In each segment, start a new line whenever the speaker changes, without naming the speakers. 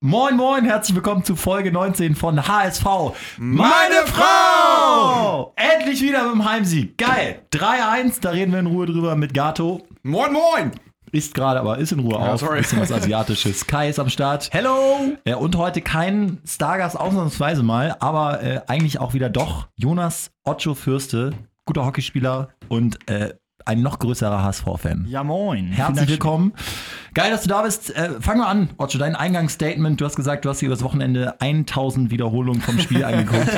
Moin, moin, herzlich willkommen zu Folge 19 von HSV. Meine Frau! Endlich wieder mit dem Heimsieg. Geil. 3-1, da reden wir in Ruhe drüber mit Gato.
Moin, moin!
Ist gerade, aber ist in Ruhe
Ja,
auf.
sorry.
Bisschen was Asiatisches. Kai ist am Start.
Hello!
Äh, und heute kein Stargast ausnahmsweise mal, aber äh, eigentlich auch wieder doch Jonas Ocho Fürste, guter Hockeyspieler und äh, ein noch größerer HSV-Fan.
Ja, moin.
Herzlich willkommen. Geil, dass du da bist. Äh, fang mal an, Ocho, dein Eingangsstatement. Du hast gesagt, du hast dir übers Wochenende 1000 Wiederholungen vom Spiel angeguckt.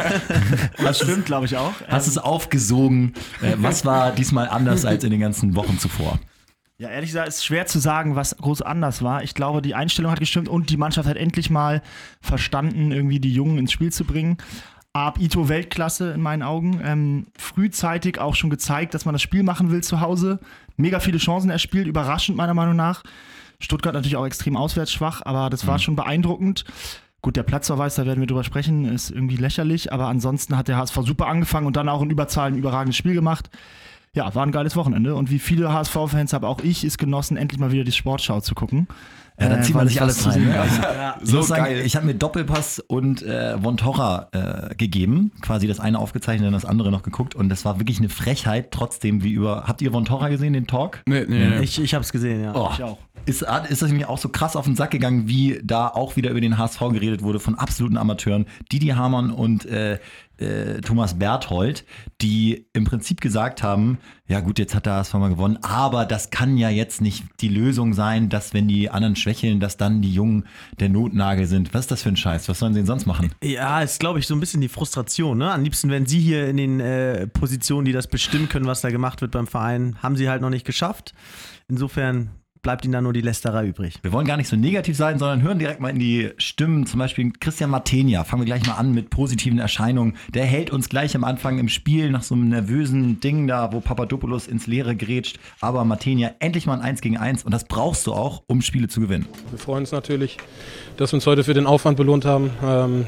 Das stimmt, glaube ich auch.
Hast es aufgesogen. Äh, was war diesmal anders als in den ganzen Wochen zuvor?
Ja, ehrlich gesagt, ist schwer zu sagen, was groß anders war. Ich glaube, die Einstellung hat gestimmt und die Mannschaft hat endlich mal verstanden, irgendwie die Jungen ins Spiel zu bringen. Ab Ito Weltklasse in meinen Augen. Ähm, frühzeitig auch schon gezeigt, dass man das Spiel machen will zu Hause. Mega viele Chancen erspielt, überraschend meiner Meinung nach. Stuttgart natürlich auch extrem auswärts schwach, aber das war schon beeindruckend. Gut, der Platzverweis, da werden wir drüber sprechen, ist irgendwie lächerlich, aber ansonsten hat der HSV super angefangen und dann auch in Überzahl ein überragendes Spiel gemacht. Ja, war ein geiles Wochenende und wie viele HSV-Fans habe auch ich es genossen, endlich mal wieder die Sportschau zu gucken.
Ja, dann
Äh,
zieht man sich
ich
alles rein. Ne?
habe.
Also, ich
So
sagen,
geil.
Ich habe mir Doppelpass und äh, Von Torra äh, gegeben. Quasi das eine aufgezeichnet und das andere noch geguckt. Und das war wirklich eine Frechheit trotzdem wie über. Habt ihr Von Torra gesehen, den Talk?
Nee, nee, nee.
Ich, ich habe es gesehen, ja.
Oh,
Ich auch.
Ist, ist das mir auch so krass auf den Sack gegangen, wie da auch wieder über den HSV geredet wurde von absoluten Amateuren. Didi Hamann und äh, äh, Thomas Berthold, die im Prinzip gesagt haben, ja gut, jetzt hat der HSV mal gewonnen, aber das kann ja jetzt nicht die Lösung sein, dass wenn die anderen schwächeln, dass dann die Jungen der Notnagel sind. Was ist das für ein Scheiß? Was sollen sie denn sonst machen?
Ja, ist, glaube ich, so ein bisschen die Frustration. Ne? Am liebsten wären sie hier in den äh, Positionen, die das bestimmen können, was da gemacht wird beim Verein. Haben sie halt noch nicht geschafft. Insofern bleibt ihnen da nur die Lästerei übrig.
Wir wollen gar nicht so negativ sein, sondern hören direkt mal in die Stimmen. Zum Beispiel Christian Martenia. Fangen wir gleich mal an mit positiven Erscheinungen. Der hält uns gleich am Anfang im Spiel nach so einem nervösen Ding da, wo Papadopoulos ins Leere grätscht. Aber Martenia endlich mal ein 1 gegen 1 und das brauchst du auch, um Spiele zu gewinnen.
Wir freuen uns natürlich, dass wir uns heute für den Aufwand belohnt haben. Ähm,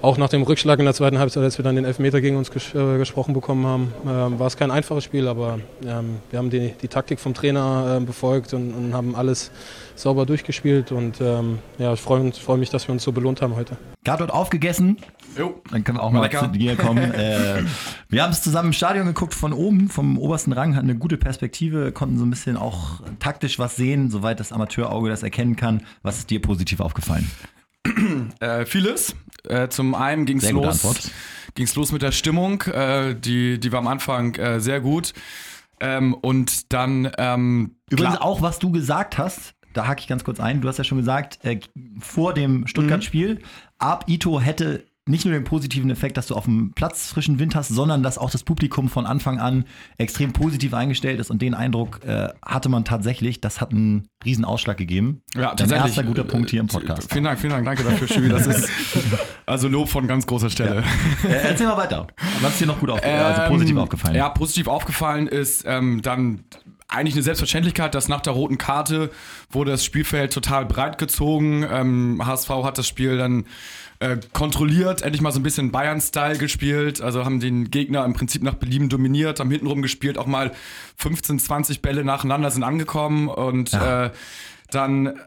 auch nach dem Rückschlag in der zweiten Halbzeit, als wir dann den Elfmeter gegen uns ges äh, gesprochen bekommen haben, ähm, war es kein einfaches Spiel, aber ähm, wir haben die, die Taktik vom Trainer ähm, befolgt und, und haben alles sauber durchgespielt. Und ähm, ja, ich freue freu mich, dass wir uns so belohnt haben heute.
Wird aufgegessen.
Jo.
Dann können wir auch mal
Lecker.
zu dir kommen. äh, wir haben es zusammen im Stadion geguckt von oben, vom obersten Rang, hatten eine gute Perspektive, konnten so ein bisschen auch taktisch was sehen, soweit das Amateurauge das erkennen kann. Was ist dir positiv aufgefallen?
Äh, vieles. Äh, zum einen ging es los, ging's los mit der Stimmung. Äh, die, die war am Anfang äh, sehr gut. Ähm, und dann. Ähm,
Übrigens auch, was du gesagt hast, da hake ich ganz kurz ein. Du hast ja schon gesagt, äh, vor dem Stuttgart-Spiel, ab Ito hätte nicht nur den positiven Effekt, dass du auf dem Platz frischen Wind hast, sondern dass auch das Publikum von Anfang an extrem positiv eingestellt ist. Und den Eindruck äh, hatte man tatsächlich. Das hat einen riesen Ausschlag gegeben.
Ja,
Dein
tatsächlich.
erster guter Punkt hier im
Äh,
Podcast.
Vielen Dank, vielen Dank, danke dafür, Schübi. Das ist also Lob von ganz großer Stelle.
Äh, erzähl mal weiter. Was ist dir noch gut aufgefallen? also positiv
Ähm,
aufgefallen?
Ja, positiv aufgefallen ist ähm, dann eigentlich eine Selbstverständlichkeit, dass nach der roten Karte wurde das Spielfeld total breit gezogen. Ähm, HSV hat das Spiel dann äh, kontrolliert, endlich mal so ein bisschen Bayern-Style gespielt. Also haben den Gegner im Prinzip nach Belieben dominiert, haben hintenrum gespielt, auch mal 15, 20 Bälle nacheinander sind angekommen und
Ja.
äh, dann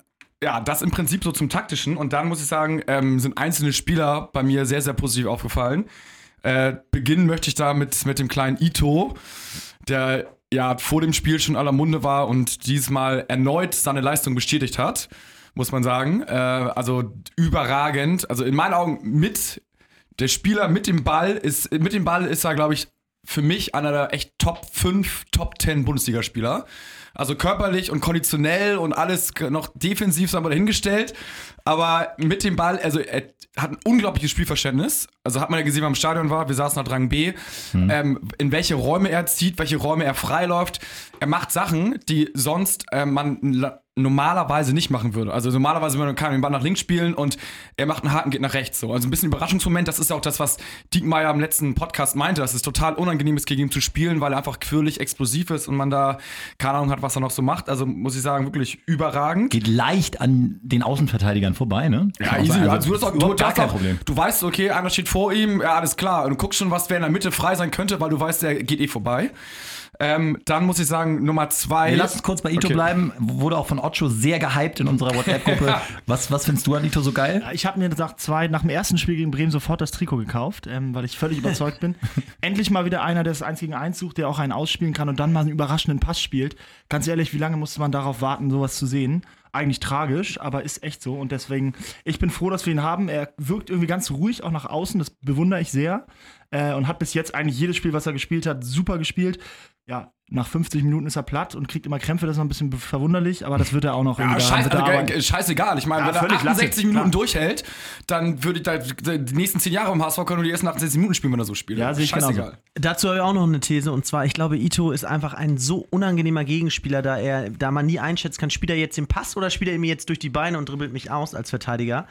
ja, das im Prinzip so zum taktischen. Und dann muss ich sagen, ähm, sind einzelne Spieler bei mir sehr, sehr positiv aufgefallen. Äh, beginnen möchte ich da mit, mit dem kleinen Ito, der ja vor dem Spiel schon aller Munde war und diesmal erneut seine Leistung bestätigt hat, muss man sagen. Äh, also überragend. Also in meinen Augen mit der Spieler mit dem Ball ist, mit dem Ball ist er, glaube ich, für mich einer der echt Top 5, Top 10 Bundesligaspieler. Also körperlich und konditionell und alles noch defensiv sagen wir dahingestellt. Aber mit dem Ball, also er hat ein unglaubliches Spielverständnis. Also hat man ja gesehen, wenn man im Stadion war, wir saßen nach Drang B, ähm, in welche Räume er zieht, welche Räume er freiläuft. Er macht Sachen, die sonst äh, man normalerweise nicht machen würde. Also normalerweise würde man kann den Ball nach links spielen und er macht einen Haken, geht nach rechts. So. Also ein bisschen Überraschungsmoment. Das ist ja auch das, was Diekmeyer im letzten Podcast meinte, dass es total unangenehm ist, gegen ihn zu spielen, weil er einfach quirlig explosiv ist und man da keine Ahnung hat, was er noch so macht. Also muss ich sagen, wirklich überragend.
Geht leicht an den Außenverteidigern vorbei, ne?
Ja, easy.
sein.
Also, du, hast auch, du, hast auch,
Problem.
du weißt, okay, einer steht vor ihm, ja, alles klar. Und du guckst schon, was wer in der Mitte frei sein könnte, weil du weißt, der geht eh vorbei. Ähm, dann muss ich sagen, Nummer zwei.
Wir lassen uns kurz bei Ito
Okay.
bleiben. Wurde auch von Ocho sehr gehypt in unserer WhatsApp-Gruppe. was, was findest du an Ito so geil?
Ich habe mir nach zwei, nach dem ersten Spiel gegen Bremen sofort das Trikot gekauft, ähm, weil ich völlig überzeugt bin. Endlich mal wieder einer, der das 1 gegen 1 sucht, der auch einen ausspielen kann und dann mal einen überraschenden Pass spielt. Ganz ehrlich, wie lange musste man darauf warten, sowas zu sehen? Eigentlich tragisch, aber ist echt so. Und deswegen, ich bin froh, dass wir ihn haben. Er wirkt irgendwie ganz ruhig, auch nach außen. Das bewundere ich sehr. Äh, und hat bis jetzt eigentlich jedes Spiel, was er gespielt hat, super gespielt. Ja, nach 50 Minuten ist er platt und kriegt immer Krämpfe. Das ist noch ein bisschen verwunderlich, aber das wird er auch noch
Ja,
irgendwie
scheiß,
er
also, scheißegal. Ich meine,
Ja,
wenn er
völlig, lass
68
ihn,
Minuten
klar.
durchhält, dann würde ich da, die nächsten 10 Jahre im HSV können nur die ersten 68 Minuten spielen, wenn er so spielt.
Ja, sehe ich
Scheißegal.
Dazu habe ich auch noch eine These und zwar, ich glaube, Ito ist einfach ein so unangenehmer Gegenspieler, da er, da man nie einschätzen kann, spielt er jetzt den Pass oder spielt er mir jetzt durch die Beine und dribbelt mich aus als Verteidiger.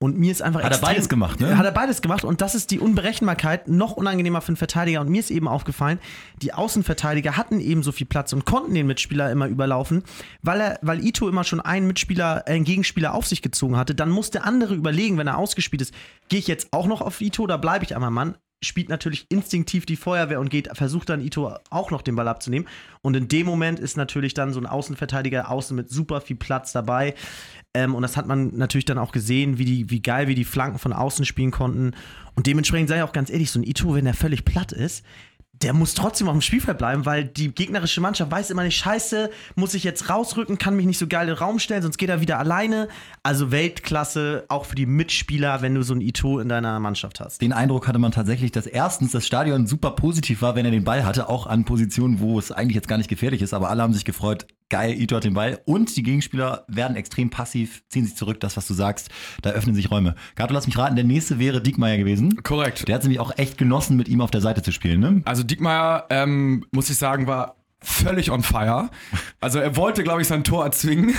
Und mir ist einfach
Hat er
extrem-
beides gemacht, ne?
Hat er beides gemacht und das ist die Unberechenbarkeit noch unangenehmer für einen Verteidiger. Und mir ist eben aufgefallen, die Außenverteidiger hatten eben so viel Platz und konnten den Mitspieler immer überlaufen, weil er, weil Ito immer schon einen Mitspieler, äh, einen Gegenspieler auf sich gezogen hatte. Dann muss der andere überlegen, wenn er ausgespielt ist, gehe ich jetzt auch noch auf Ito oder bleibe ich einmal Mann? Spielt natürlich instinktiv die Feuerwehr und geht, versucht dann Ito auch noch den Ball abzunehmen. Und in dem Moment ist natürlich dann so ein Außenverteidiger außen mit super viel Platz dabei. Ähm, und das hat man natürlich dann auch gesehen, wie, die, wie geil wir die Flanken von außen spielen konnten. Und dementsprechend sei ich auch ganz ehrlich, so ein Ito, wenn der völlig platt ist, der muss trotzdem auf dem Spielfeld bleiben, weil die gegnerische Mannschaft weiß immer nicht, scheiße, muss ich jetzt rausrücken, kann mich nicht so geil in den Raum stellen, sonst geht er wieder alleine. Also Weltklasse, auch für die Mitspieler, wenn du so ein Ito in deiner Mannschaft hast.
Den Eindruck hatte man tatsächlich, dass erstens das Stadion super positiv war, wenn er den Ball hatte, auch an Positionen, wo es eigentlich jetzt gar nicht gefährlich ist, aber alle haben sich gefreut, geil, Ito hat den Ball und die Gegenspieler werden extrem passiv, ziehen sich zurück, das, was du sagst, da öffnen sich Räume. Gato, lass mich raten, der nächste wäre Diekmeyer gewesen.
Korrekt.
Der hat nämlich auch echt genossen, mit ihm auf der Seite zu spielen, ne?
Also Diekmeyer, ähm, muss ich sagen, war völlig on fire. Also er wollte, glaube ich, sein Tor erzwingen.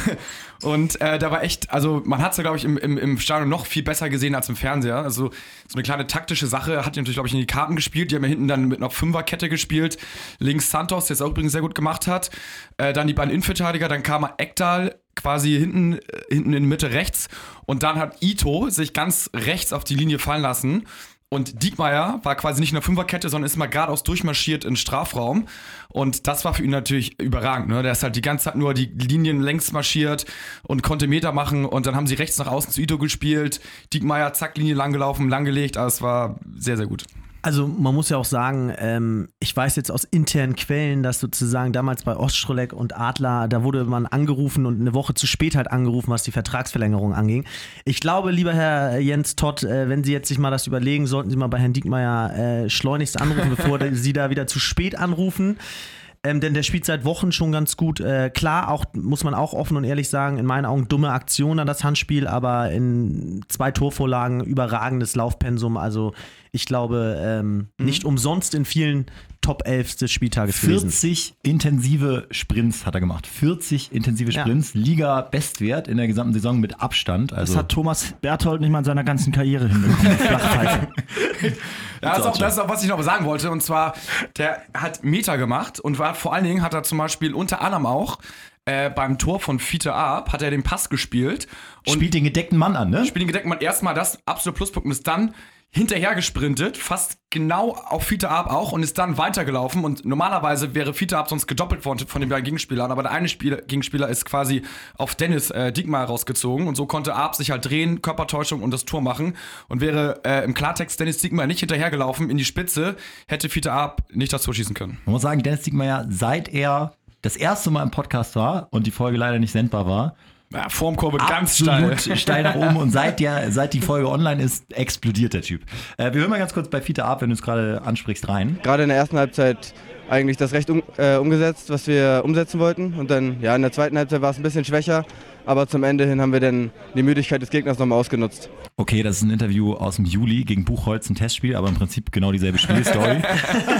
Und äh, da war echt, also man hat es ja, glaube ich, im, im, im Stadion noch viel besser gesehen als im Fernseher. Also so eine kleine taktische Sache hat natürlich, glaube ich, in die Karten gespielt. Die haben ja hinten dann mit einer Fünferkette gespielt. Links Santos, der es auch übrigens sehr gut gemacht hat. Äh, dann die beiden Innenverteidiger, dann kam Ekdal quasi hinten, äh, hinten in Mitte rechts. Und dann hat Ito sich ganz rechts auf die Linie fallen lassen. Und Diekmeyer war quasi nicht in der Fünferkette, sondern ist mal geradeaus durchmarschiert in den Strafraum. Und das war für ihn natürlich überragend. Ne? Der ist halt die ganze Zeit nur die Linien längs marschiert und konnte Meter machen. Und dann haben sie rechts nach außen zu Ito gespielt. Diekmeyer, zack, Linie lang gelaufen, lang gelegt. Also es war sehr, sehr gut.
Also man muss ja auch sagen, ähm, ich weiß jetzt aus internen Quellen, dass sozusagen damals bei Ostschroleck und Adler, da wurde man angerufen und eine Woche zu spät halt angerufen, was die Vertragsverlängerung anging. Ich glaube, lieber Herr Jens Todd, äh, wenn Sie jetzt sich mal das überlegen, sollten Sie mal bei Herrn Diekmeyer äh, schleunigst anrufen, bevor Sie da wieder zu spät anrufen. Ähm, denn der spielt seit Wochen schon ganz gut. Äh, klar, auch muss man auch offen und ehrlich sagen, in meinen Augen dumme Aktion an das Handspiel, aber in zwei Torvorlagen überragendes Laufpensum. Also ich glaube, ähm, nicht umsonst in vielen Top 11 des Spieltages gewesen.
40 intensive Sprints hat er gemacht. 40 intensive
Ja.
Sprints, Liga-Bestwert in der gesamten Saison mit Abstand.
Das
Also
hat Thomas Berthold nicht mal in seiner ganzen Karriere hinbekommen.
Ja, das ist, auch, das ist auch, was ich noch sagen wollte. Und zwar, der hat Meter gemacht und war vor allen Dingen hat er zum Beispiel unter anderem auch äh, beim Tor von Fiete Ab hat er den Pass gespielt und
spielt den gedeckten Mann an, ne?
spielt den gedeckten Mann erstmal das absolute Pluspunkt und ist dann hinterher gesprintet, fast genau auf Fiete Ab auch und ist dann weitergelaufen. Und normalerweise wäre Fiete Ab sonst gedoppelt worden von den beiden Gegenspielern, aber der eine Spieler, Gegenspieler ist quasi auf Dennis äh, Diekmeyer rausgezogen. Und so konnte Ab sich halt drehen, Körpertäuschung und das Tor machen. Und wäre äh, im Klartext Dennis Diekmeyer nicht hinterhergelaufen in die Spitze, hätte Fiete Ab nicht das Tor schießen können.
Man muss sagen, Dennis Diekmeyer, seit er das erste Mal im Podcast war und die Folge leider nicht sendbar war,
Ja, Formkurve ganz steil.
steil. nach oben und seit, der, seit die Folge online ist, explodiert der Typ. Äh, wir hören mal ganz kurz bei Fiete ab, wenn du es gerade ansprichst, rein.
gerade in der ersten Halbzeit eigentlich das Recht um, äh, umgesetzt, was wir umsetzen wollten. Und dann, ja, in der zweiten Halbzeit war es ein bisschen schwächer, aber zum Ende hin haben wir dann die Müdigkeit des Gegners nochmal ausgenutzt.
Okay, das ist ein Interview aus dem Juli gegen Buchholz, ein Testspiel, aber im Prinzip genau dieselbe Spielstory.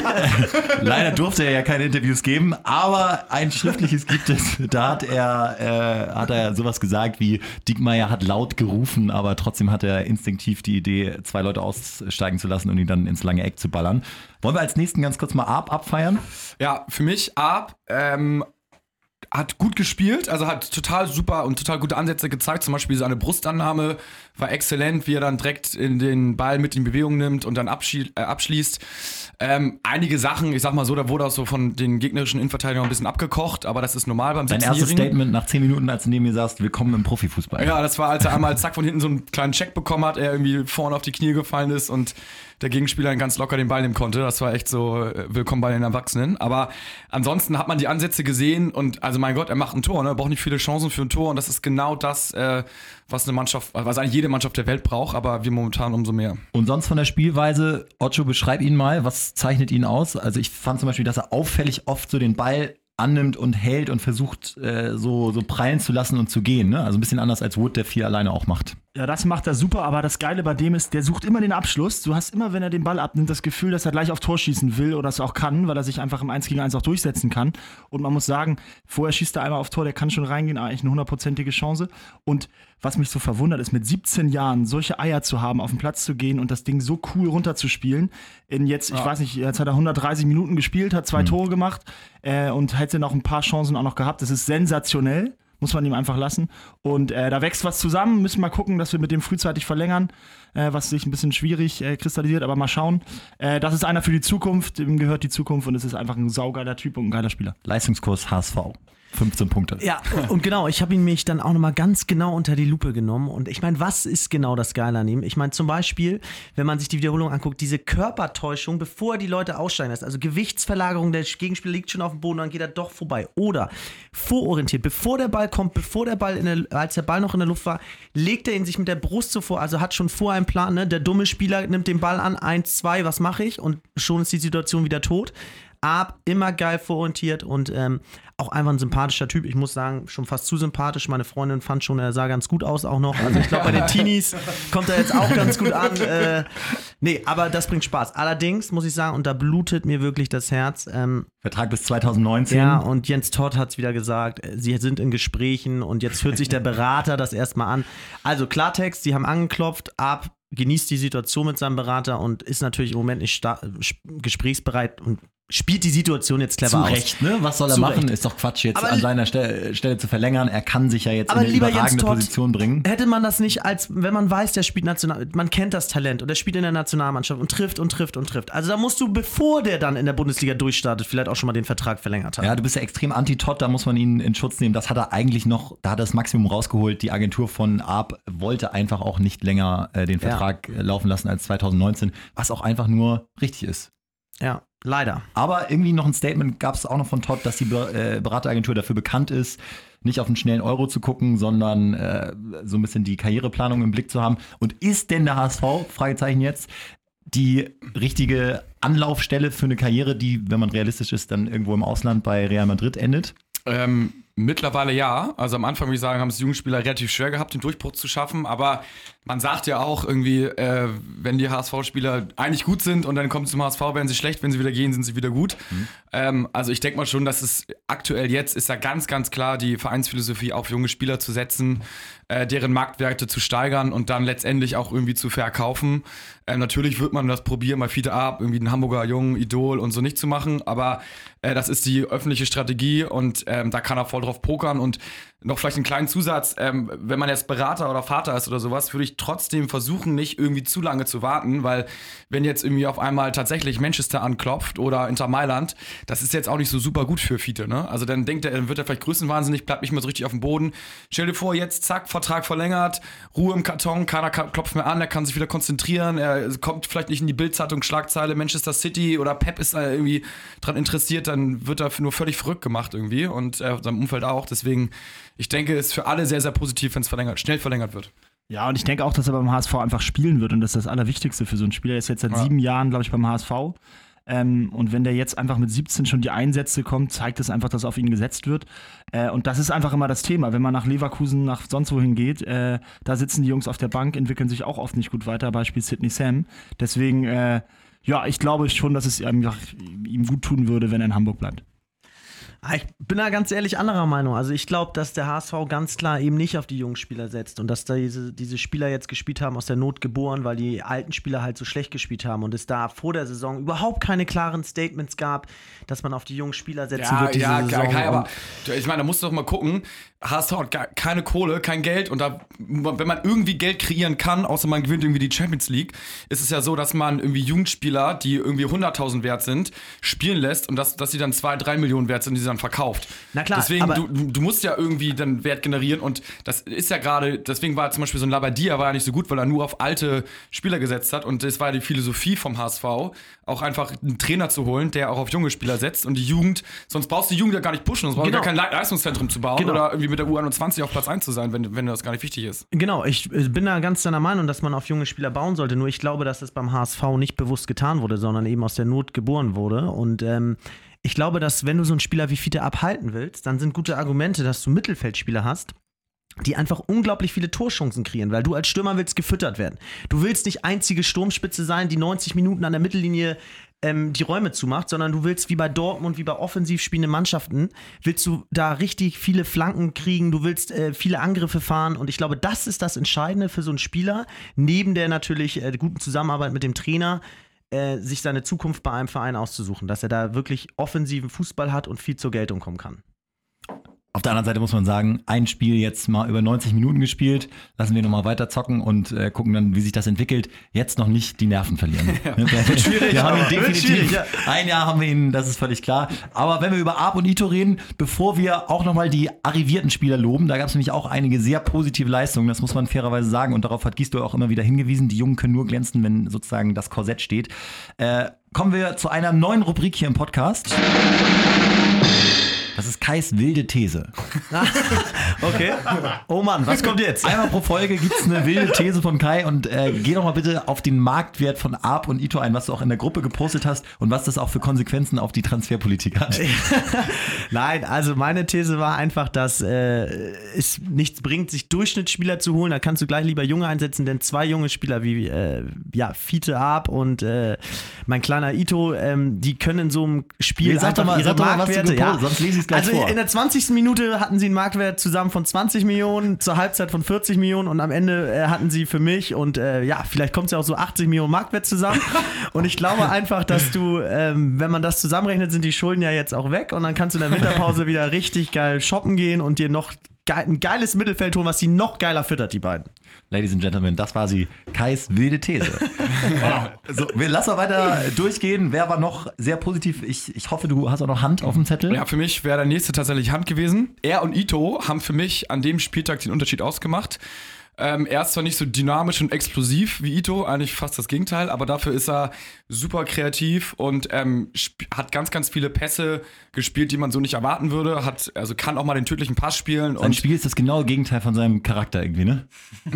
Leider durfte er ja keine Interviews geben, aber ein schriftliches gibt es. Da hat er, äh, hat er sowas gesagt wie, Diekmeyer hat laut gerufen, aber trotzdem hat er instinktiv die Idee, zwei Leute aussteigen zu lassen und ihn dann ins lange Eck zu ballern. Wollen wir als nächsten ganz kurz mal Ab abfeiern?
Ja, für mich Ab, ähm, hat gut gespielt, also hat total super und total gute Ansätze gezeigt. Zum Beispiel seine Brustannahme war exzellent, wie er dann direkt in den Ball mit in Bewegung nimmt und dann abschli äh, abschließt. Ähm, einige Sachen, ich sag mal so, da wurde auch so von den gegnerischen Innenverteidigern ein bisschen abgekocht, aber das ist normal beim
Dein erstes
17-Jährigen.
Statement nach zehn Minuten, als du neben mir sagst, willkommen im Profifußball.
Ja, das war, als er einmal zack von hinten so einen kleinen Check bekommen hat, er irgendwie vorne auf die Knie gefallen ist und der Gegenspieler dann ganz locker den Ball nehmen konnte. Das war echt so äh, willkommen bei den Erwachsenen. Aber ansonsten hat man die Ansätze gesehen und also mein Gott, er macht ein Tor, ne? Er braucht nicht viele Chancen für ein Tor und das ist genau das, äh, was eine Mannschaft, was eigentlich jede Mannschaft der Welt braucht, aber wir momentan umso mehr.
Und sonst von der Spielweise, Ocho, beschreib ihn mal, was zeichnet ihn aus? Also ich fand zum Beispiel, dass er auffällig oft so den Ball annimmt und hält und versucht äh, so, so prallen zu lassen und zu gehen. Ne? Also ein bisschen anders als Wood, der viel alleine auch macht.
Ja, das macht er super, aber das Geile bei dem ist, der sucht immer den Abschluss. Du hast immer, wenn er den Ball abnimmt, das Gefühl, dass er gleich auf Tor schießen will oder es auch kann, weil er sich einfach im 1 gegen 1 auch durchsetzen kann. Und man muss sagen, vorher schießt er einmal auf Tor, der kann schon reingehen, eigentlich eine hundertprozentige Chance. Und was mich so verwundert ist, mit 17 Jahren solche Eier zu haben, auf den Platz zu gehen und das Ding so cool runterzuspielen. In jetzt, ich weiß nicht, jetzt hat er 130 Minuten gespielt, hat zwei Tore gemacht äh, und hätte noch ein paar Chancen auch noch gehabt. Das ist sensationell. Muss man ihm einfach lassen. Und äh, da wächst was zusammen. Müssen mal gucken, dass wir mit dem frühzeitig verlängern, äh, was sich ein bisschen schwierig äh, kristallisiert, aber mal schauen. Äh, das ist einer für die Zukunft, ihm gehört die Zukunft und es ist einfach ein saugeiler Typ und ein geiler Spieler.
Leistungskurs HSV. 15 Punkte.
Ja, und genau, ich habe ihn mich dann auch nochmal ganz genau unter die Lupe genommen. Und ich meine, was ist genau das Geile an ihm? Ich meine, zum Beispiel, wenn man sich die Wiederholung anguckt, diese Körpertäuschung, bevor die Leute aussteigen lässt. Also Gewichtsverlagerung, der Gegenspieler liegt schon auf dem Boden, dann geht er doch vorbei. Oder vororientiert, bevor der Ball kommt, bevor der Ball, in der, als der Ball noch in der Luft war, legt er ihn sich mit der Brust so vor, also hat schon vor einen Plan, ne? Der dumme Spieler nimmt den Ball an, eins, zwei, was mache ich? Und schon ist die Situation wieder tot. Ab, immer geil vororientiert und ähm, auch einfach ein sympathischer Typ. Ich muss sagen, schon fast zu sympathisch. Meine Freundin fand schon, er sah ganz gut aus auch noch. Also ich glaube, bei den Teenies kommt er jetzt auch ganz gut an. Äh, nee, aber das bringt Spaß. Allerdings muss ich sagen, und da blutet mir wirklich das Herz. Ähm,
Vertrag bis 2019.
ja, und Jens Todd hat es wieder gesagt, äh, sie sind in Gesprächen und jetzt hört sich der Berater das erstmal an. Also Klartext, sie haben angeklopft, ab, genießt die Situation mit seinem Berater und ist natürlich im Moment nicht äh, gesprächsbereit und spielt die Situation jetzt clever
Zu
aus.
Recht, ne? Was soll er
Zu
machen?
Recht.
Ist doch Quatsch, jetzt
Aber-
an seiner Stelle, Stelle zu verlängern. Er kann sich ja jetzt in eine überragende
Todd,
Position bringen.
Hätte man das nicht als, wenn man weiß, der spielt national, man kennt das Talent und er spielt in der Nationalmannschaft und trifft und trifft und trifft. Also da musst du, bevor der dann in der Bundesliga durchstartet, vielleicht auch schon mal den Vertrag verlängert haben.
Ja, du bist ja extrem anti-Todd, da muss man ihn in Schutz nehmen. Das hat er eigentlich noch, da hat er das Maximum rausgeholt. Die Agentur von Arp wollte einfach auch nicht länger äh, den
Ja.
Vertrag äh, laufen lassen als 2019, was auch einfach nur richtig ist.
Ja, leider.
Aber irgendwie noch ein Statement gab es auch noch von Todd, dass die äh, Berateragentur dafür bekannt ist, nicht auf einen schnellen Euro zu gucken, sondern äh, so ein bisschen die Karriereplanung im Blick zu haben. Und ist denn der HSV, Fragezeichen jetzt, die richtige Anlaufstelle für eine Karriere, die, wenn man realistisch ist, dann irgendwo im Ausland bei Real Madrid endet?
Ähm, mittlerweile ja. Also am Anfang würde ich sagen, haben es die Jugendspieler relativ schwer gehabt, den Durchbruch zu schaffen. Aber man sagt ja auch irgendwie, äh, wenn die HSV-Spieler eigentlich gut sind und dann kommen sie zum HSV, werden sie schlecht, wenn sie wieder gehen, sind sie wieder gut. Ähm, also ich denke mal schon, dass es aktuell jetzt ist da ganz, ganz klar die Vereinsphilosophie auf junge Spieler zu setzen, äh, deren Marktwerte zu steigern und dann letztendlich auch irgendwie zu verkaufen. Ähm, natürlich wird man das probieren, mal Fiete ab, irgendwie einen Hamburger Jungen, Idol und so nicht zu machen, aber äh, das ist die öffentliche Strategie und ähm, da kann er voll drauf pokern und noch vielleicht einen kleinen Zusatz, ähm, wenn man jetzt Berater oder Vater ist oder sowas, würde ich trotzdem versuchen, nicht irgendwie zu lange zu warten, weil wenn jetzt irgendwie auf einmal tatsächlich Manchester anklopft oder Inter Mailand, das ist jetzt auch nicht so super gut für Fiete, ne? Also dann denkt er, dann wird er vielleicht größenwahnsinnig, bleibt nicht mehr so richtig auf dem Boden. Stell dir vor, jetzt zack, Vertrag verlängert, Ruhe im Karton, keiner klopft mehr an, er kann sich wieder konzentrieren, er kommt vielleicht nicht in die Bildzeitung Schlagzeile Manchester City oder Pep ist da irgendwie dran interessiert, dann wird er nur völlig verrückt gemacht irgendwie und äh, seinem Umfeld auch. Deswegen, ich denke, ist für alle sehr, sehr positiv, wenn es verlängert, schnell verlängert wird.
Ja, und ich denke auch, dass er beim HSV einfach spielen wird und das ist das Allerwichtigste für so einen Spieler. Er ist jetzt seit
Ja.
sieben Jahren, glaube ich, beim HSV. Ähm, und wenn der jetzt einfach mit 17 schon die Einsätze kommt, zeigt es einfach, dass auf ihn gesetzt wird. Äh, und das ist einfach immer das Thema. Wenn man nach Leverkusen, nach sonst wohin geht, äh, da sitzen die Jungs auf der Bank, entwickeln sich auch oft nicht gut weiter, Beispiel Sidney Sam. Deswegen, äh, ja, ich glaube schon, dass es ihm, ihm gut tun würde, wenn er in Hamburg bleibt.
Ah, Ich bin da ganz ehrlich anderer Meinung. Also ich glaube, dass der HSV ganz klar eben nicht auf die jungen Spieler setzt und dass da diese, diese Spieler jetzt gespielt haben aus der Not geboren, weil die alten Spieler halt so schlecht gespielt haben und es da vor der Saison überhaupt keine klaren Statements gab, dass man auf die jungen Spieler setzen
Ja,
wird diese
ja,
Saison.
Kai, aber ich meine, da musst du doch mal gucken. HSV hat keine Kohle, kein Geld und da, wenn man irgendwie Geld kreieren kann, außer man gewinnt irgendwie die Champions League, ist es ja so, dass man irgendwie Jugendspieler, die irgendwie 100.000 wert sind, spielen lässt und dass, dass sie dann 2, 3 Millionen wert sind, die sie dann verkauft.
Na klar,
Deswegen, du, du musst ja irgendwie dann Wert generieren und das ist ja gerade, deswegen war zum Beispiel so ein Labadia war ja nicht so gut, weil er nur auf alte Spieler gesetzt hat und das war die Philosophie vom HSV, auch einfach einen Trainer zu holen, der auch auf junge Spieler setzt und die Jugend, sonst brauchst du die Jugend ja gar nicht pushen, sonst brauchst du
Genau.
gar kein Le- Leistungszentrum zu bauen
Genau.
oder irgendwie mit der U21 auf Platz 1 zu sein, wenn, wenn das gar nicht wichtig ist.
Genau, ich äh, bin da ganz deiner Meinung, dass man auf junge Spieler bauen sollte. Nur ich glaube, dass das beim HSV nicht bewusst getan wurde, sondern eben aus der Not geboren wurde. Und ähm, ich glaube, dass wenn du so einen Spieler wie Fiete abhalten willst, dann sind gute Argumente, dass du Mittelfeldspieler hast, die einfach unglaublich viele Torchancen kreieren, weil du als Stürmer willst gefüttert werden. Du willst nicht einzige Sturmspitze sein, die 90 Minuten an der Mittellinie ähm, die Räume zumacht, sondern du willst wie bei Dortmund, wie bei offensiv spielenden Mannschaften, willst du da richtig viele Flanken kriegen, du willst äh, viele Angriffe fahren und ich glaube, das ist das Entscheidende für so einen Spieler, neben der natürlich äh, guten Zusammenarbeit mit dem Trainer, äh, sich seine Zukunft bei einem Verein auszusuchen, dass er da wirklich offensiven Fußball hat und viel zur Geltung kommen kann.
Auf der anderen Seite muss man sagen, ein Spiel jetzt mal über 90 Minuten gespielt, lassen wir nochmal weiter zocken und äh, gucken dann, wie sich das entwickelt. Jetzt noch nicht die Nerven verlieren. wird schwierig. Wir haben ihn definitiv.
ja.
Ein Jahr haben wir ihn, das ist völlig klar. Aber wenn wir über Arp und Ito reden, bevor wir auch nochmal die arrivierten Spieler loben, da gab es nämlich auch einige sehr positive Leistungen, das muss man fairerweise sagen und darauf hat Gisdol auch immer wieder hingewiesen. Die Jungen können nur glänzen, wenn sozusagen das Korsett steht. Äh, kommen wir zu einer neuen Rubrik hier im Podcast. Das ist Kais wilde These.
Okay. Oh Mann, was kommt jetzt?
Einmal pro Folge gibt es eine wilde These von Kai und äh, geh doch mal bitte auf den Marktwert von Arp und Ito ein, was du auch in der Gruppe gepostet hast und was das auch für Konsequenzen auf die Transferpolitik hat.
Nein, also meine These war einfach, dass äh, es nichts bringt, sich Durchschnittsspieler zu holen. Da kannst du gleich lieber Junge einsetzen, denn zwei junge Spieler wie äh, ja, Fiete Arp und äh, mein kleiner Ito, ähm, die können in so einem Spiel
Nee, sag doch mal-
ihre
sag doch mal, was du
Marktwerte.
gepostet- sonst lese ich's gleich
also
vor.
in der 20. Minute hatten sie einen Marktwert zusammen von 20 Millionen, zur Halbzeit von 40 Millionen und am Ende äh, hatten sie für mich und äh, ja, vielleicht kommt es ja auch so 80 Millionen Marktwert zusammen. und ich glaube einfach, dass du, ähm, wenn man das zusammenrechnet, sind die Schulden ja jetzt auch weg und dann kannst du in der Winterpause wieder richtig geil shoppen gehen und dir noch ein geiles Mittelfeld holen, was sie noch geiler füttert, die beiden.
Ladies and Gentlemen, das war sie. Kais wilde These. so, wir lassen mal weiter durchgehen. Wer war noch sehr positiv? Ich, ich hoffe, du hast auch noch Hand auf dem Zettel.
Ja, für mich wäre der nächste tatsächlich Hand gewesen. Er und Ito haben für mich an dem Spieltag den Unterschied ausgemacht. Ähm, er ist zwar nicht so dynamisch und explosiv wie Ito, eigentlich fast das Gegenteil, aber dafür ist er super kreativ und ähm, hat ganz, ganz viele Pässe gespielt, die man so nicht erwarten würde. Hat, also kann auch mal den tödlichen Pass spielen.
Sein
und
Spiel ist das genaue Gegenteil von seinem Charakter irgendwie, ne?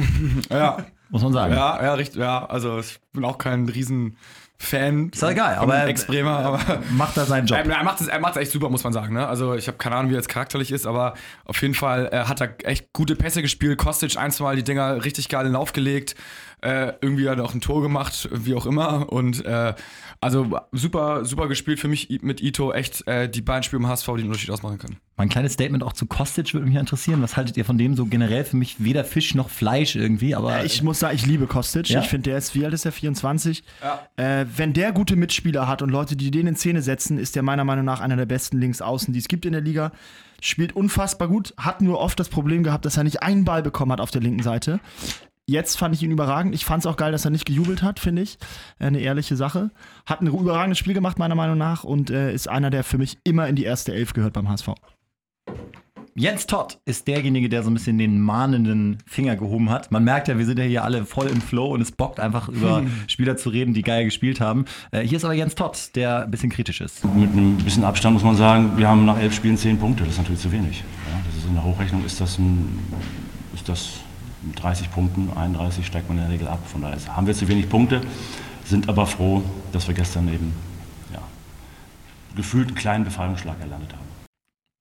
ja,
Muss man sagen.
ja, ja, richtig, ja, also ich bin auch kein riesen Fan.
Ist doch egal, aber-
Ex-Bremer, aber
Macht er seinen Job.
Ähm, er macht es er macht's echt super, muss man sagen. Ne? Also ich habe keine Ahnung, wie er jetzt charakterlich ist, aber auf jeden Fall äh, hat er echt gute Pässe gespielt. Kostic ein, zwei Mal die Dinger richtig geil in den Lauf gelegt. Äh, irgendwie hat er auch ein Tor gemacht, wie auch immer. Und äh, also super, super gespielt für mich mit Ito. Echt äh, die beiden Spiele im HSV, die den Unterschied ausmachen können.
Mein kleines Statement auch zu Kostic würde mich interessieren. Was haltet ihr von dem so generell? Für mich weder Fisch noch Fleisch irgendwie, aber
Ich muss sagen, ich liebe Kostic.
Ja?
Ich finde, der ist, wie alt ist der? 24.
Ja.
Äh, wenn der gute Mitspieler hat und Leute, die den in Szene setzen, ist der meiner Meinung nach einer der besten Linksaußen, die es gibt in der Liga. Spielt unfassbar gut, hat nur oft das Problem gehabt, dass er nicht einen Ball bekommen hat auf der linken Seite. Jetzt fand ich ihn überragend. Ich fand es auch geil, dass er nicht gejubelt hat, finde ich. Äh, Eine ehrliche Sache. Hat ein überragendes Spiel gemacht, meiner Meinung nach, und äh, ist einer, der für mich immer in die erste Elf gehört beim HSV.
Jens Todd ist derjenige, der so ein bisschen den mahnenden Finger gehoben hat. Man merkt ja, wir sind ja hier alle voll im Flow und es bockt einfach über Spieler zu reden, die geil gespielt haben. Äh, hier ist aber Jens Todd, der ein bisschen kritisch ist.
Mit einem bisschen Abstand muss man sagen, wir haben nach elf Spielen zehn Punkte. Das ist natürlich zu wenig. Ja, das ist in der Hochrechnung ist das, ein, ist das mit 30 Punkten, 31 steigt man in der Regel ab. Von daher haben wir zu wenig Punkte, sind aber froh, dass wir gestern eben ja, gefühlt einen kleinen Befreiungsschlag erlandet haben.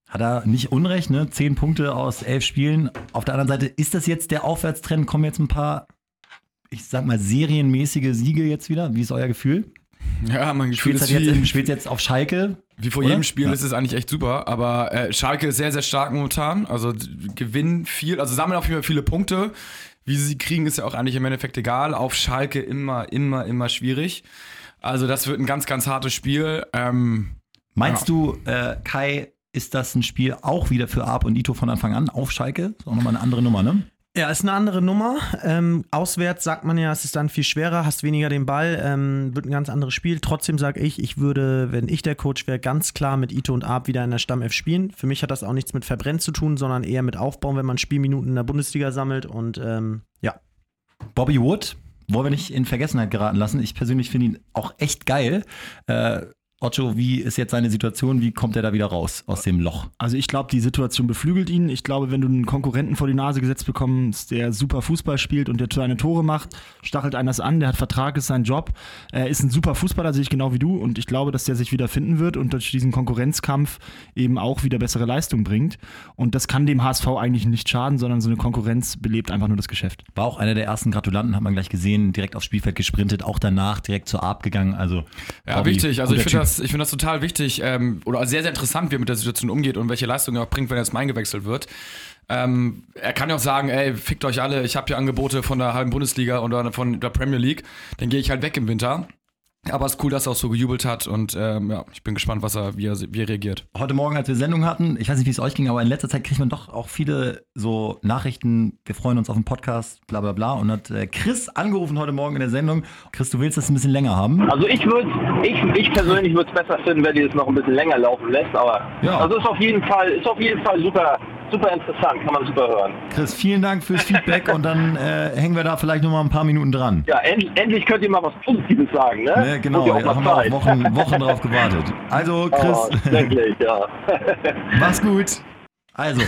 Hat er nicht Unrecht, ne? Zehn Punkte aus elf Spielen. Auf der anderen Seite, ist das jetzt der Aufwärtstrend? Kommen jetzt ein paar, ich sag mal, serienmäßige Siege jetzt wieder? Wie ist euer Gefühl?
Ja, mein Gefühl
Spielst
ist
halt jetzt, spielst jetzt auf Schalke.
Wie vor
Oder?
jedem Spiel
Ja.
ist es eigentlich echt super, aber äh, Schalke ist sehr, sehr stark momentan. Also gewinnen viel, also sammeln auf jeden Fall viele Punkte. Wie sie kriegen, ist ja auch eigentlich im Endeffekt egal. Auf Schalke immer, immer, immer schwierig. Also das wird ein ganz, ganz hartes Spiel. Ähm,
Meinst du, äh, Kai, ist das ein Spiel auch wieder für Arp und Ito von Anfang an auf Schalke? Ist auch nochmal eine andere Nummer, ne?
Ja, ist eine andere Nummer. Ähm, auswärts sagt man ja, es ist dann viel schwerer, hast weniger den Ball, ähm, wird ein ganz anderes Spiel. Trotzdem sage ich, ich würde, wenn ich der Coach wäre, ganz klar mit Ito und Arp wieder in der Stammelf spielen. Für mich hat das auch nichts mit Verbrennen zu tun, sondern eher mit Aufbauen, wenn man Spielminuten in der Bundesliga sammelt. Und ähm, ja,
Bobby Wood, wollen wir nicht in Vergessenheit geraten lassen. Ich persönlich finde ihn auch echt geil. Äh, Ocho, wie ist jetzt seine Situation? Wie kommt er da wieder raus aus dem Loch?
Also ich glaube, die Situation beflügelt ihn. Ich glaube, wenn du einen Konkurrenten vor die Nase gesetzt bekommst, der super Fußball spielt und der seine Tore macht, stachelt einer das an, der hat Vertrag, ist sein Job, er ist ein super Fußballer, sehe ich genau wie du und ich glaube, dass der sich wieder finden wird und durch diesen Konkurrenzkampf eben auch wieder bessere Leistung bringt. Und das kann dem HSV eigentlich nicht schaden, sondern so eine Konkurrenz belebt einfach nur das Geschäft.
War auch einer der ersten Gratulanten, hat man gleich gesehen, direkt aufs Spielfeld gesprintet, auch danach direkt zur Arp gegangen. Also
Ja,
Bobby,
wichtig. Also ich finde
Typ.
Das, ich find das total wichtig ähm, oder sehr, sehr interessant, wie er mit der Situation umgeht und welche Leistung er auch bringt, wenn er jetzt mal eingewechselt wird. Ähm, er kann ja auch sagen, ey, fickt euch alle, ich habe hier Angebote von der halben Bundesliga oder von der Premier League, dann gehe ich halt weg im Winter. Aber es ist cool, dass er auch so gejubelt hat und ähm, ja, ich bin gespannt, was er, wie, er, wie er reagiert.
Heute Morgen, als wir Sendung hatten, ich weiß nicht, wie es euch ging, aber in letzter Zeit kriegt man doch auch viele so Nachrichten, wir freuen uns auf den Podcast, bla bla bla. Und hat äh, Chris angerufen heute Morgen in der Sendung. Chris, du willst das ein bisschen länger haben?
Also ich würde, ich, ich persönlich würde es besser finden, wenn die es noch ein bisschen länger laufen lässt, aber
Ja.
also ist auf jeden Fall, ist auf jeden Fall super, super interessant, kann man super hören.
Chris, vielen Dank fürs Feedback und dann äh, hängen wir da vielleicht noch mal ein paar Minuten dran.
Ja, end, endlich könnt ihr mal was Positives sagen, ne?
Ne, genau,
ja
haben wir auch. Wochen, Wochen drauf gewartet. Also,
Oh,
Chris,
wirklich, ja.
mach's gut. Also,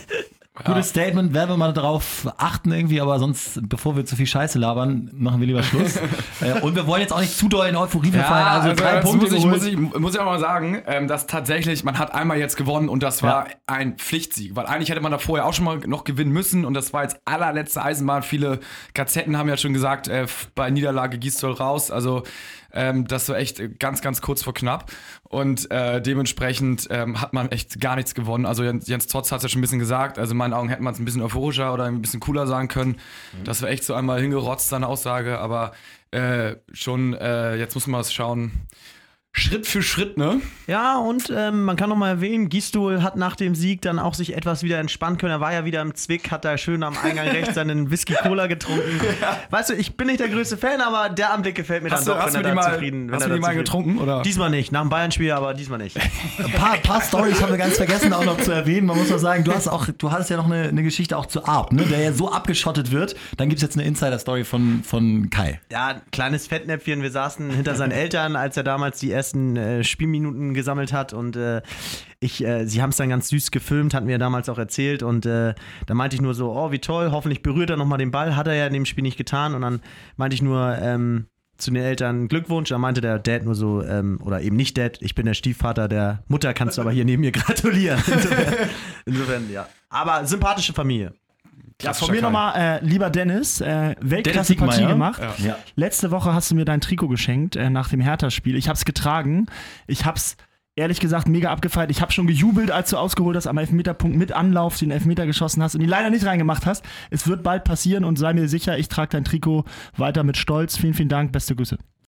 gutes Statement, werden wir mal darauf achten irgendwie, aber sonst, bevor wir zu viel Scheiße labern, machen wir lieber Schluss. äh, und wir wollen jetzt auch nicht zu doll in Euphorie verfallen, also, drei
das
Punkte
muss ich, muss, ich, muss ich auch mal sagen, ähm, dass tatsächlich, man hat einmal jetzt gewonnen und das war ein Pflichtsieg, weil eigentlich hätte man da vorher auch schon mal noch gewinnen müssen und das war jetzt allerletzte Eisenbahn. Viele Gazetten haben ja schon gesagt, äh, bei Niederlage Gistol raus, also ähm, das war echt ganz, ganz kurz vor knapp und äh, dementsprechend ähm, hat man echt gar nichts gewonnen. Also Jens, Jens Trotz hat es ja schon ein bisschen gesagt, also in meinen Augen hätte man es ein bisschen euphorischer oder ein bisschen cooler sagen können. Das war echt so einmal hingerotzt, seine Aussage, aber äh, schon, äh, jetzt muss man es schauen. Schritt für Schritt, ne?
Ja, und ähm, man kann noch mal erwähnen, Gistol hat nach dem Sieg dann auch sich etwas wieder entspannen können. Er war ja wieder im Zwick, hat da schön am Eingang rechts seinen Whisky-Cola getrunken. Weißt du, ich bin nicht der größte Fan, aber der Anblick gefällt mir
Hast
dann
du,
doch,
hast
wenn
du
er
die
da
mal,
zufrieden
hast du die mal getrunken? Oder?
Diesmal nicht, nach dem Bayern-Spiel, aber diesmal nicht.
Ein paar, paar Stories haben wir ganz vergessen auch noch zu erwähnen. Man muss doch sagen, du hast auch, du hattest ja noch eine, eine Geschichte auch zu Arp, ne, der ja so abgeschottet wird. Dann gibt es jetzt eine Insider-Story von, von Kai.
Ja, kleines Fettnäpfchen. Wir saßen hinter seinen Eltern, als er damals die ersten äh, Spielminuten gesammelt hat. Und äh, ich, äh, sie haben es dann ganz süß gefilmt, hatten mir damals auch erzählt. Und äh, da meinte ich nur so, oh, wie toll, hoffentlich berührt er nochmal den Ball. Hat er ja in dem Spiel nicht getan. Und dann meinte ich nur, ähm, zu den Eltern Glückwunsch. Da meinte der Dad nur so, ähm, oder eben nicht Dad, ich bin der Stiefvater der Mutter, kannst du aber hier neben mir gratulieren. Insofern, insofern ja. Aber sympathische Familie.
Ja, von mir nochmal, äh, lieber Dennis, äh, Weltklasse-Partie gemacht.
Ja.
Letzte Woche hast du mir dein Trikot geschenkt äh, nach dem Hertha-Spiel. Ich habe es getragen. Ich habe es ehrlich gesagt mega abgefeiert. Ich habe schon gejubelt, als du ausgeholt hast am Elfmeterpunkt mit Anlauf, den Elfmeter geschossen hast und die leider nicht reingemacht hast. Es wird bald passieren und sei mir sicher, ich trage dein Trikot weiter mit Stolz. Vielen, vielen Dank. Beste Grüße.